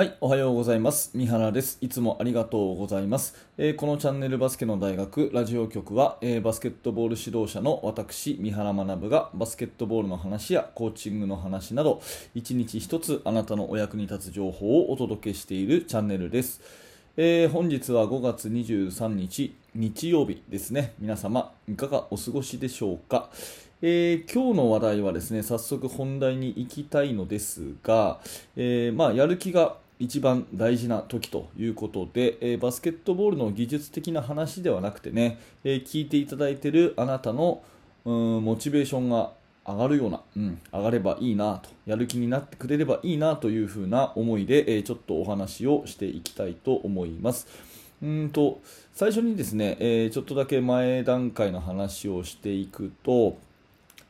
はい、おはようございます。三原です。いつもありがとうございます。えーこのチャンネルバスケの大学ラジオ局は、えーバスケットボール指導者の私、三原学がバスケットボールの話やコーチングの話など、一日一つあなたのお役に立つ情報をお届けしているチャンネルです。えー本日は5月23日日曜日ですね。皆様、いかがお過ごしでしょうか？えー今日の話題はですね、早速本題に行きたいのですが、えーまあ、やる気が一番大事な時ということで、えーバスケットボールの技術的な話ではなくてね、えー聞いていただいているあなたのうんモチベーションが上がるような、うん、上がればいいなと、やる気になってくれればいいなというふうな思いで、えーちょっとお話をしていきたいと思います。うんと最初にですね、えちょっとだけ前段階の話をしていくと、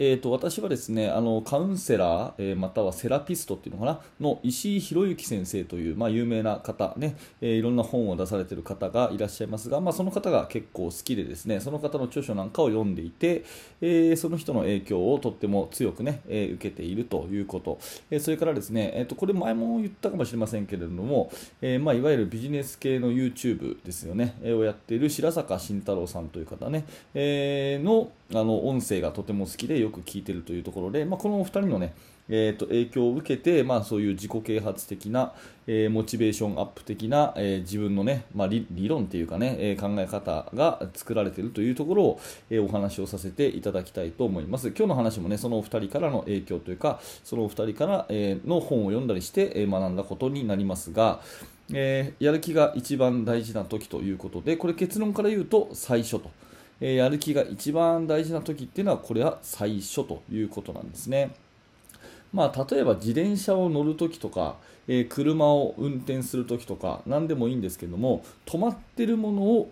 えー、と私はですねあのカウンセラー、えーまたはセラピストっていうのかな？の石井博之先生という、まあ、有名な方ね、えーいろんな本を出されている方がいらっしゃいますが、まあ、その方が結構好きでですねその方の著書なんかを読んでいて、えーその人の影響をとっても強くね、え受けているということ、えそれからですね、えー、とこれ前も言ったかもしれませんけれども、えまあ、いわゆるビジネス系の YouTube ですよね、えをやっている白坂慎太郎さんという方ね、えのあの音声がとても好きでよく聞いてるというところで、まあ、このお二人のね、えー、と影響を受けて、まあ、そういう自己啓発的な、えーモチベーションアップ的な、えー自分のね、まあ、理理論というかね、えー考え方が作られているというところを、えーお話をさせていただきたいと思います。今日の話もね、そのお二人からの影響というか、そのお二人から、えーの本を読んだりして、えー学んだことになりますが、えーやる気が一番大事な時ということで、これ結論から言うと最初と。えやる気が一番大事な時っていうのはこれは最初ということなんですね。まあ、例えば自転車を乗るときとか、えー車を運転するときとか何でもいいんですけども止まってるものを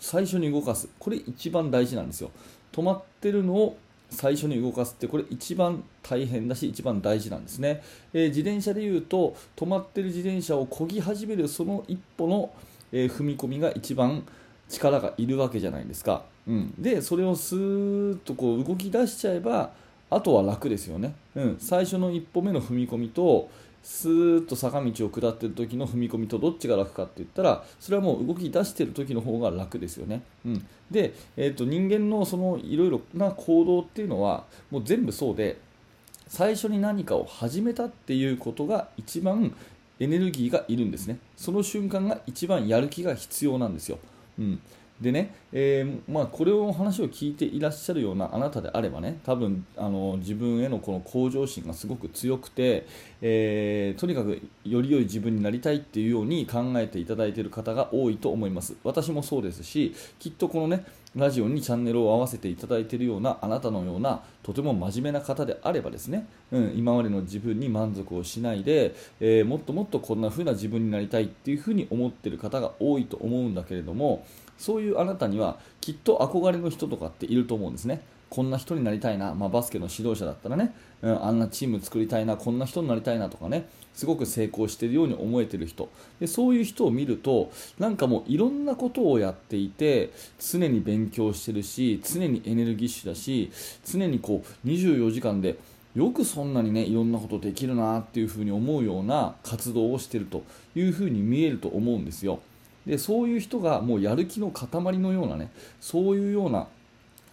最初に動かす。これ一番大事なんですよ。止まってるのを最初に動かすってこれ一番大変だし一番大事なんですね、えー自転車でいうと止まってる自転車を漕ぎ始めるその一歩の、えー踏み込みが一番力がいるわけじゃないですか、うん、でそれをスーッとこう動き出しちゃえばあとは楽ですよね、うん、最初の一歩目の踏み込みとスーッと坂道を下っている時の踏み込みとどっちが楽かって言ったらそれはもう動き出している時の方が楽ですよね、うん、で、えー、と人間のそのいろいろな行動っていうのはもう全部そうで最初に何かを始めたっていうことが一番エネルギーがいるんですね。その瞬間が一番やる気が必要なんですよ、うん、でね、えーまあ、これを話を聞いていらっしゃるようなあなたであればね多分あの自分へのこの向上心がすごく強くて、えーとにかくより良い自分になりたいっていうように考えていただいている方が多いと思います。私もそうですしきっとこのねラジオにチャンネルを合わせていただいているようなあなたのようなとても真面目な方であればですね、うん、今までの自分に満足をしないで、えーもっともっとこんな風な自分になりたいっていう風に思っている方が多いと思うんだけれどもそういうあなたにはきっと憧れの人とかっていると思うんですね。こんな人になりたいな、まあ、バスケの指導者だったらね、うん、あんなチーム作りたいな、こんな人になりたいなとかね、すごく成功しているように思えている人。で、そういう人を見ると、なんかもういろんなことをやっていて、常に勉強してるし、常にエネルギッシュだし、常にこう24時間で、よくそんなにねいろんなことできるなっていうふうに思うような活動をしているというふうに見えると思うんですよ。でそういう人がもうやる気の塊のようなねそういうような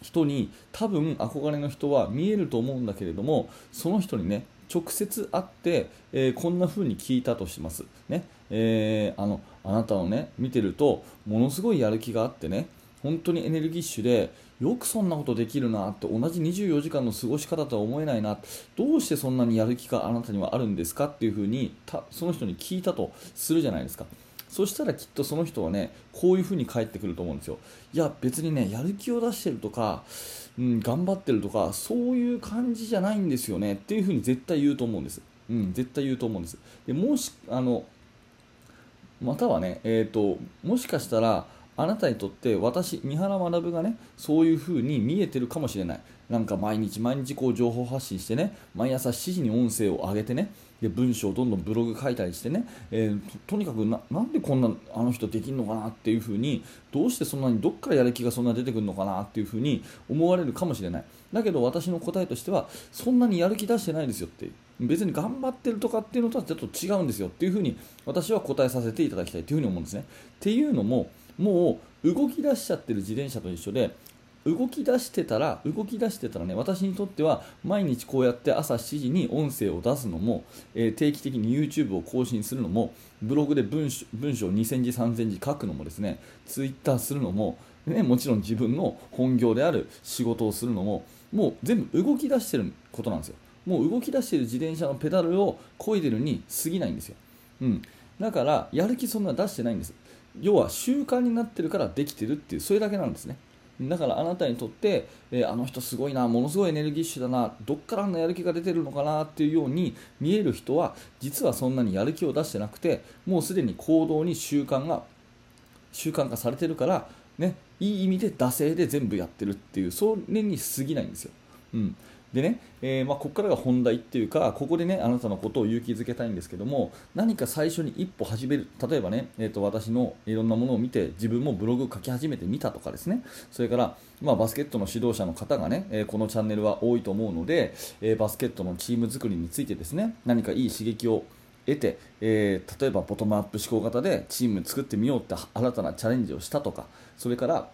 人に多分憧れの人は見えると思うんだけれどもその人にね直接会って、えーこんな風に聞いたとします、ね。えーあのあなたをね見てるとものすごいやる気があってね本当にエネルギッシュでよくそんなことできるなって同じ24時間の過ごし方とは思えないなどうしてそんなにやる気があなたにはあるんですかっていう風にたその人に聞いたとするじゃないですか。そしたらきっとその人はねこういう風に返ってくると思うんですよ。いや別にねやる気を出してるとか、うん、頑張ってるとかそういう感じじゃないんですよねっていう風に絶対言うと思うんです、うん、絶対言うと思うんです。でもしあのまたはね、えー、ともしかしたらあなたにとって私、三原学がねそういう風に見えてるかもしれない。なんか毎日毎日こう情報発信してね毎朝7時に音声を上げてねで文章をどんどんブログ書いたりしてね、えーとにかくなんでこんなあの人できるのかなっていう風にどうしてそんなにどっからやる気がそんな出てくるのかなっていう風に思われるかもしれない。だけど私の答えとしてはそんなにやる気出してないですよって。別に頑張ってるとかっていうのとはちょっと違うんですよっていうふうに私は答えさせていただきたいというふうに思うんですね。っていうのももう動き出しちゃってる自転車と一緒で動き出してたら動き出してたらね私にとっては毎日こうやって朝7時に音声を出すのも、えー、定期的に YouTube を更新するのもブログで文章文章2000字3000字書くのもですね Twitter するのも、ね、もちろん自分の本業である仕事をするのももう全部動き出してることなんですよ。もう動き出している自転車のペダルを漕いでるに過ぎないんですよ、うん、だからやる気そんな出してないんです。要は習慣になってるからできてるっていうそれだけなんですねだからあなたにとって、えー、あの人すごいな、ものすごいエネルギッシュだな、どっからのやる気が出てるのかなっていうように見える人は、実はそんなにやる気を出してなくて、もうすでに行動に習慣が習慣化されてるから、ね、いい意味で惰性で全部やってるっていう、それに過ぎないんですよ。うんでね、えー、まあ、ここからが本題っていうか、ここでね、あなたのことを勇気づけたいんですけども、何か最初に一歩始める、例えばね、えーと、私のいろんなものを見て、自分もブログ書き始めてみたとかですね、それから、まあ、バスケットの指導者の方がね、えー、このチャンネルは多いと思うので、えー、バスケットのチーム作りについてですね、何かいい刺激を得て、えー、例えばボトムアップ思考型でチーム作ってみようって新たなチャレンジをしたとか、それから、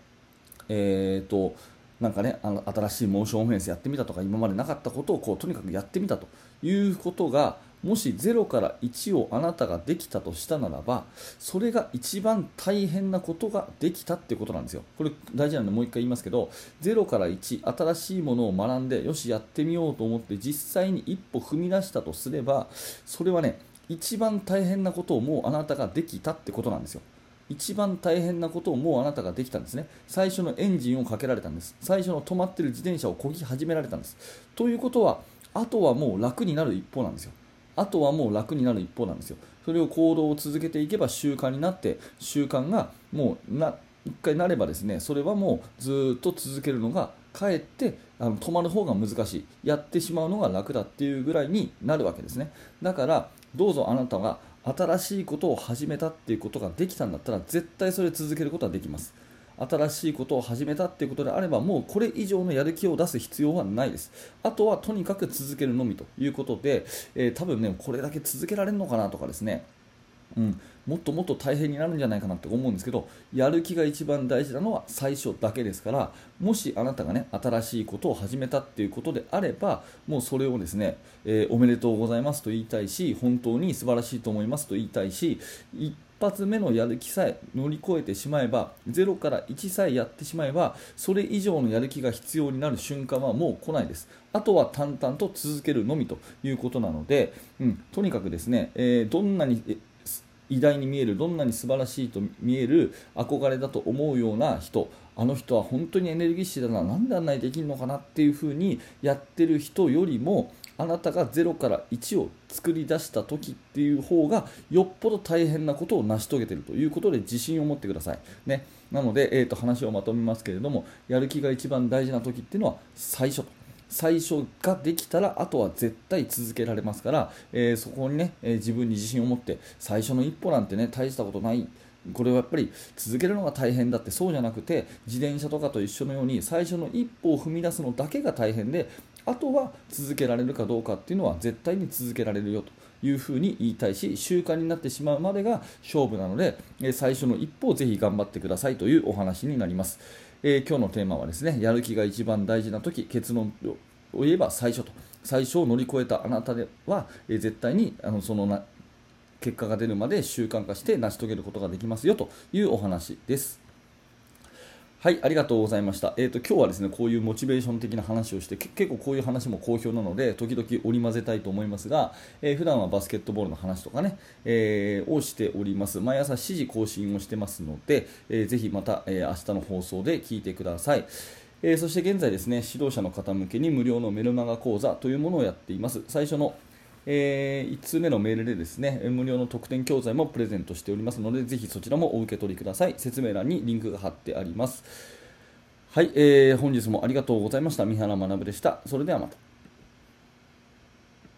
えーとなんかね、あの新しいモーションオフェンスやってみたとか今までなかったことをこうとにかくやってみたということがもし0から1をあなたができたとしたならばそれが一番大変なことができたってことなんですよ。これ大事なのでもう1回言いますけど0から1新しいものを学んでよしやってみようと思って実際に一歩踏み出したとすればそれはね一番大変なことをもうあなたができたってことなんですよ。一番大変なことをもうあなたができたんですね。最初のエンジンをかけられたんです。最初の止まってる自転車をこぎ始められたんです。ということはあとはもう楽になる一方なんですよ。あとはもう楽になる一方なんですよ。それを行動を続けていけば習慣になって習慣がもうな1回なればですねそれはもうずっと続けるのがかえってあの止まる方が難しい。やってしまうのが楽だっていうぐらいになるわけですね。だからどうぞあなたが新しいことを始めたっていうことができたんだったら絶対それ続けることはできます。新しいことを始めたっていうことであればもうこれ以上のやる気を出す必要はないです。あとはとにかく続けるのみということで、えー、多分ねこれだけ続けられるのかなとかですね。うん、もっともっと大変になるんじゃないかなって思うんですけどやる気が一番大事なのは最初だけですからもしあなたがね新しいことを始めたっていうことであればもうそれをですね、えー、おめでとうございますと言いたいし本当に素晴らしいと思いますと言いたいし一発目のやる気さえ乗り越えてしまえば0から1さえやってしまえばそれ以上のやる気が必要になる瞬間はもう来ないです。あとは淡々と続けるのみということなので、うん、とにかくですね、えー、どんなに偉大に見えるどんなに素晴らしいと見える憧れだと思うような人あの人は本当にエネルギッシュだななんであんなにできるのかなっていう風にやってる人よりもあなたが0から1を作り出した時っていう方がよっぽど大変なことを成し遂げているということで自信を持ってください。ね、なので、えー、と話をまとめますけれどもやる気が一番大事な時っていうのは最初と。最初ができたらあとは絶対続けられますから、えー、そこにね、えー、自分に自信を持って最初の一歩なんてね大したことない。これはやっぱり続けるのが大変だってそうじゃなくて自転車とかと一緒のように最初の一歩を踏み出すのだけが大変であとは続けられるかどうかっていうのは絶対に続けられるよと。いうふうに言いたいし習慣になってしまうまでが勝負なので最初の一歩をぜひ頑張ってくださいというお話になります。えー、今日のテーマはですねやる気が一番大事な時結論を言えば最初と最初を乗り越えたあなたでは、えー、絶対にあのそのな結果が出るまで習慣化して成し遂げることができますよというお話です。はい、ありがとうございました。えっ、ー、と今日はですねこういうモチベーション的な話をして結構こういう話も好評なので時々織り交ぜたいと思いますが、えー、普段はバスケットボールの話とかね、えー、をしております。毎朝7時更新をしてますので、えー、ぜひまた、えー、明日の放送で聞いてください。えー、そして現在ですね指導者の方向けに無料のメルマガ講座というものをやっています。最初のえー、1通目のメールでですね無料の特典教材もプレゼントしておりますのでぜひそちらもお受け取りください。説明欄にリンクが貼ってあります。はい、えー、本日もありがとうございました。三原学でした。それではまた。